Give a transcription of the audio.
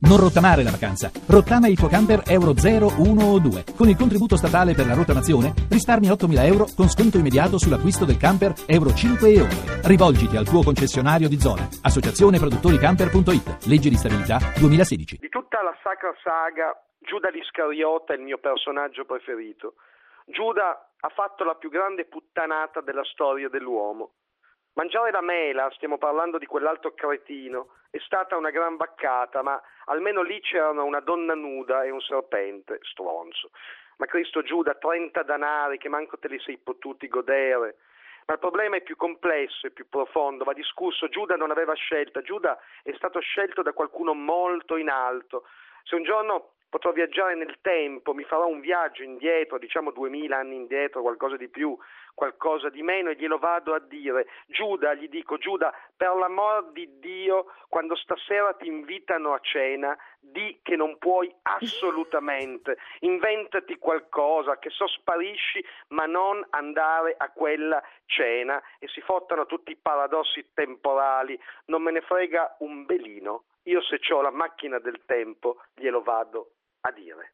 Non rottamare la vacanza. Rottama il tuo camper Euro 0, 1 o 2. Con il contributo statale per la rottamazione risparmi 8.000 euro con sconto immediato sull'acquisto del camper Euro 5 e oltre. Rivolgiti al tuo concessionario di zona. Associazione Produttori Camper.it. Legge di stabilità 2016. Di tutta la sacra saga, Giuda l'Iscariota è il mio personaggio preferito. Giuda ha fatto la più grande puttanata della storia dell'uomo. Mangiare la mela, stiamo parlando di quell'altro cretino, è stata una gran baccata, ma almeno lì c'erano una donna nuda e un serpente, stronzo. Ma Cristo Giuda, 30 danari che manco te li sei potuti godere. Ma il problema è più complesso e più profondo, va discusso. Giuda non aveva scelta, Giuda è stato scelto da qualcuno molto in alto. Se un giorno potrò viaggiare nel tempo, mi farò un viaggio indietro, diciamo duemila anni indietro, qualcosa di più, qualcosa di meno, e glielo vado a dire. Giuda, gli dico, Giuda, per l'amor di Dio, quando stasera ti invitano a cena, di che non puoi assolutamente, inventati qualcosa, che so sparisci, ma non andare a quella cena e si fottano tutti i paradossi temporali, non me ne frega un belino. Io se ho la macchina del tempo glielo vado a dire.